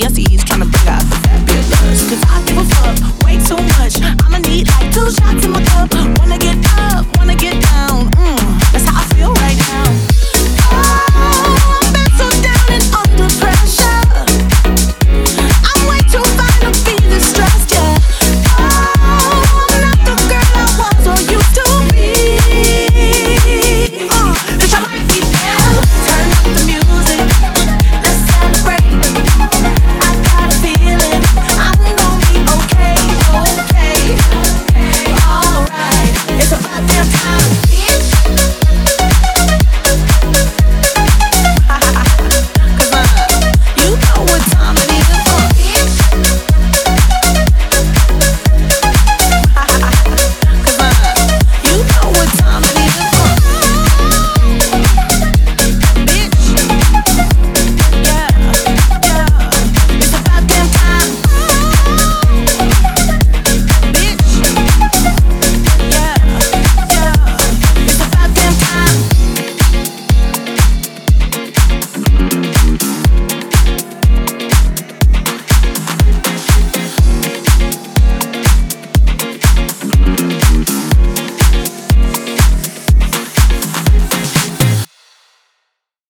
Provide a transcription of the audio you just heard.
así, así.